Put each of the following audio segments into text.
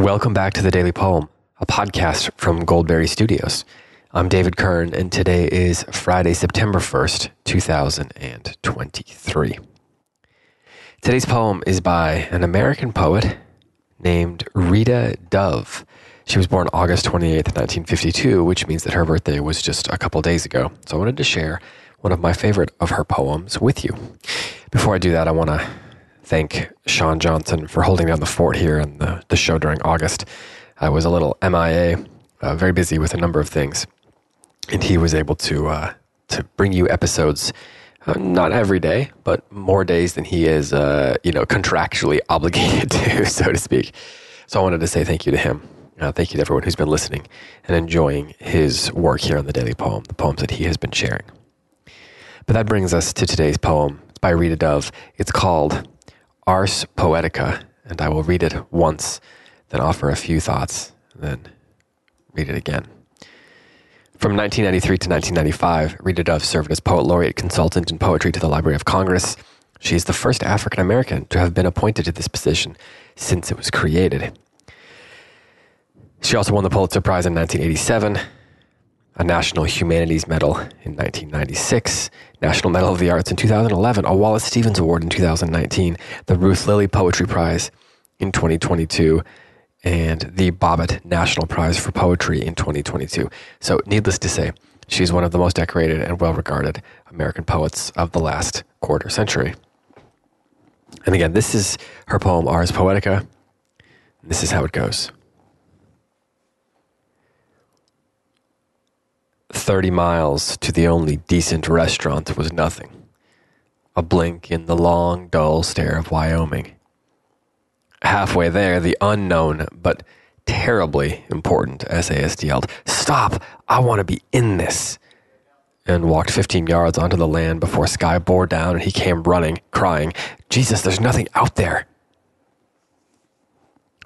Welcome back to the Daily Poem, a podcast from Goldberry Studios. I'm David Kern, and today is Friday, September 1st, 2023. Today's poem is by an American poet named Rita Dove. She was born August 28th, 1952, which means that her birthday was just a couple days ago. So I wanted to share one of my favorite of her poems with you. Before I do that, I want to thank Sean Johnson for holding down the fort here and the, the show during August. I was a little MIA, uh, very busy with a number of things, and he was able to uh, to bring you episodes. Uh, not every day, but more days than he is, uh, you know, contractually obligated to, so to speak. So I wanted to say thank you to him. Uh, thank you to everyone who's been listening and enjoying his work here on the Daily Poem, the poems that he has been sharing. But that brings us to today's poem. It's by Rita Dove. It's called Ars Poetica, and I will read it once, then offer a few thoughts, then read it again. From 1993 to 1995, Rita Dove served as Poet Laureate Consultant in Poetry to the Library of Congress. She is the first African American to have been appointed to this position since it was created. She also won the Pulitzer Prize in 1987, a National Humanities Medal in 1996, National Medal of the Arts in 2011, a Wallace Stevens Award in 2019, the Ruth Lilly Poetry Prize in 2022, and the Bobbitt National Prize for Poetry in 2022. So, needless to say, she's one of the most decorated and well regarded American poets of the last quarter century. And again, this is her poem Ars Poetica. This is how it goes. 30 miles to the only decent restaurant was nothing. A blink in the long, dull stare of Wyoming. Halfway there, the unknown but terribly important essayist yelled, Stop! I want to be in this! And walked 15 yards onto the land before sky bore down and he came running, crying, Jesus, there's nothing out there!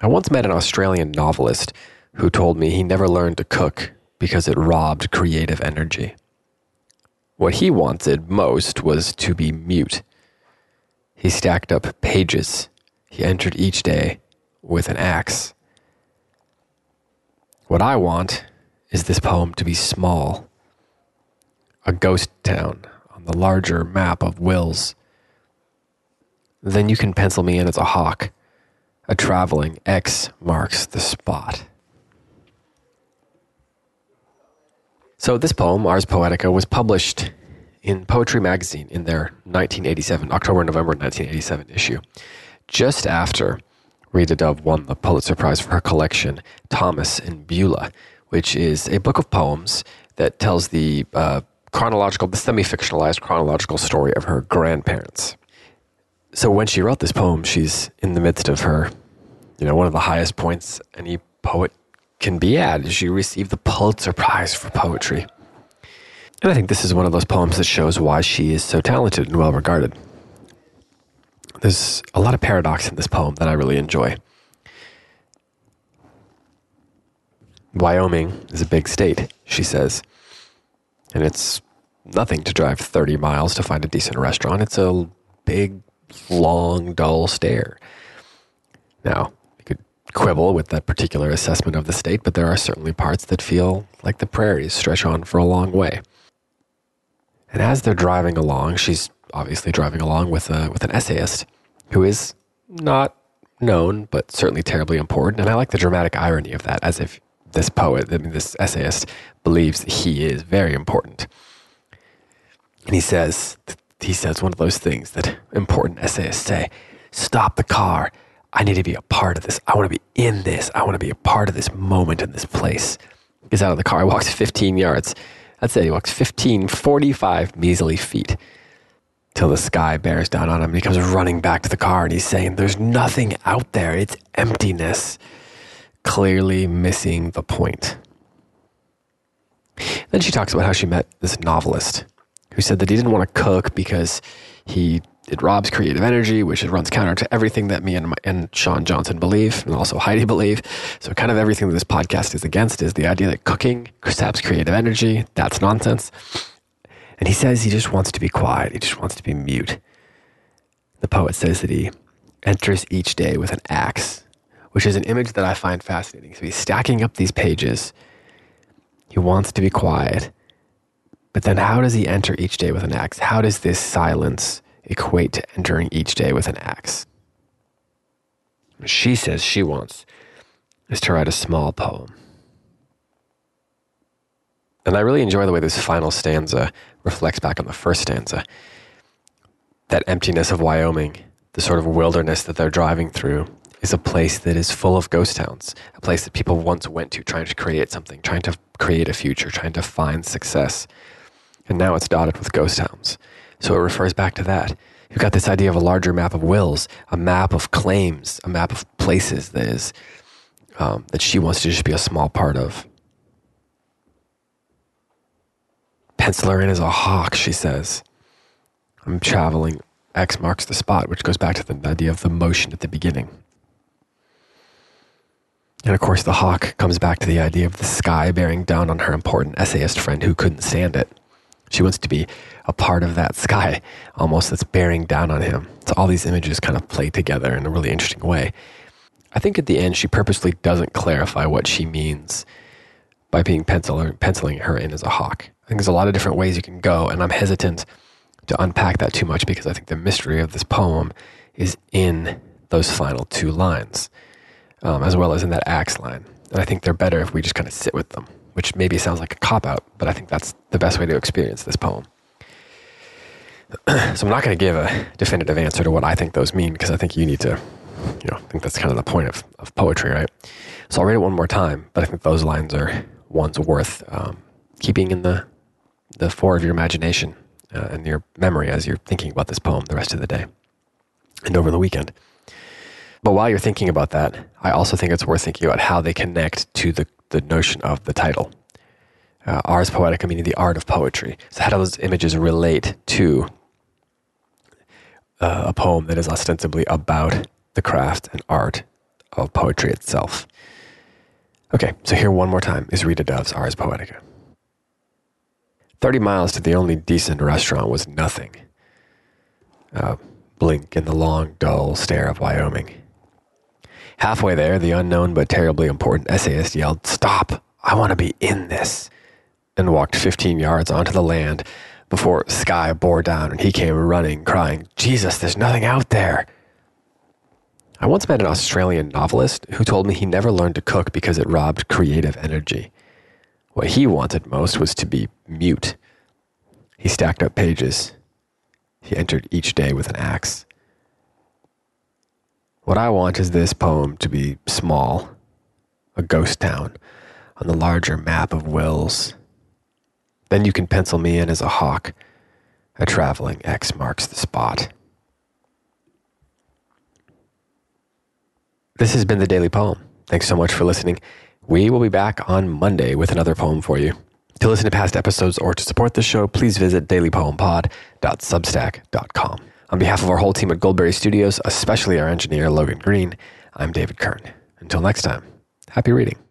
I once met an Australian novelist who told me he never learned to cook because it robbed creative energy. What he wanted most was to be mute. He stacked up pages. He entered each day with an axe. What I want is this poem to be small, a ghost town on the larger map of wills. Then you can pencil me in as a hawk. A traveling X marks the spot. So this poem, Ars Poetica, was published in Poetry Magazine in their 1987, October November 1987 issue, just after Rita Dove won the Pulitzer Prize for her collection, Thomas and Beulah, which is a book of poems that tells the uh, chronological, the semi fictionalized chronological story of her grandparents. So when she wrote this poem, she's in the midst of her, you know, one of the highest points any poet can be at. She received the Pulitzer Prize for poetry. And I think this is one of those poems that shows why she is so talented and well regarded. There's a lot of paradox in this poem that I really enjoy. Wyoming is a big state, she says, and it's nothing to drive 30 miles to find a decent restaurant. It's a big, long, dull stare. Now, quibble with that particular assessment of the state, but there are certainly parts that feel like the prairies stretch on for a long way. And as they're driving along, she's obviously driving along with a, with an essayist who is not known, but certainly terribly important. And I like the dramatic irony of that, as if this poet, I mean, this essayist, believes he is very important. And he says, he says one of those things that important essayists say: "Stop the car." I need to be a part of this. I want to be in this. I want to be a part of this moment in this place. Gets out of the car. He walks 15 yards. That's it. He walks 15, 45 measly feet till the sky bears down on him. He comes running back to the car and he's saying, There's nothing out there. It's emptiness. Clearly missing the point. Then she talks about how she met this novelist who said that he didn't want to cook because he it robs creative energy, which it runs counter to everything that me and, my, and Sean Johnson believe, and also Heidi believe. So, kind of everything that this podcast is against is the idea that cooking saps creative energy. That's nonsense. And he says he just wants to be quiet. He just wants to be mute. The poet says that he enters each day with an axe, which is an image that I find fascinating. So he's stacking up these pages. He wants to be quiet. But then how does he enter each day with an axe? How does this silence equate to entering each day with an axe? She says she wants is to write a small poem. And I really enjoy the way this final stanza reflects back on the first stanza. That emptiness of Wyoming, the sort of wilderness that they're driving through, is a place that is full of ghost towns, a place that people once went to trying to create something, trying to create a future, trying to find success. And now it's dotted with ghost towns. So it refers back to that. You've got this idea of a larger map of wills, a map of claims, a map of places that is um, that she wants to just be a small part of. Pencil her in as a hawk, she says. I'm traveling. X marks the spot, which goes back to the idea of the motion at the beginning. And of course, the hawk comes back to the idea of the sky bearing down on her important essayist friend who couldn't stand it. She wants to be a part of that sky, almost that's bearing down on him. So all these images kind of play together in a really interesting way. I think at the end, she purposely doesn't clarify what she means by being pencil penciling her in as a hawk. I think there's a lot of different ways you can go, and I'm hesitant to unpack that too much because I think the mystery of this poem is in those final two lines, um, as well as in that axe line. And I think they're better if we just kind of sit with them, which maybe sounds like a cop out, but I think that's the best way to experience this poem. so I'm not going to give a definitive answer to what I think those mean because I think you need to, you know, I think that's kind of the point of, of poetry, right? So I'll read it one more time, but I think those lines are ones worth um, keeping in the the fore of your imagination uh, and your memory as you're thinking about this poem the rest of the day and over the weekend. But while you're thinking about that, I also think it's worth thinking about how they connect to the, the notion of the title. Uh, ars poetica, meaning the art of poetry. So, how do those images relate to uh, a poem that is ostensibly about the craft and art of poetry itself? Okay, so here one more time is Rita Dove's Ars Poetica. 30 miles to the only decent restaurant was nothing. A blink in the long, dull stare of Wyoming. Halfway there, the unknown but terribly important essayist yelled, Stop! I want to be in this! and walked 15 yards onto the land before sky bore down and he came running, crying, Jesus, there's nothing out there! I once met an Australian novelist who told me he never learned to cook because it robbed creative energy. What he wanted most was to be mute. He stacked up pages. He entered each day with an axe. What I want is this poem to be small, a ghost town on the larger map of wills. Then you can pencil me in as a hawk. A traveling X marks the spot. This has been the Daily Poem. Thanks so much for listening. We will be back on Monday with another poem for you. To listen to past episodes or to support the show, please visit dailypoempod.substack.com. On behalf of our whole team at Goldberry Studios, especially our engineer Logan Green, I'm David Kern. Until next time, happy reading.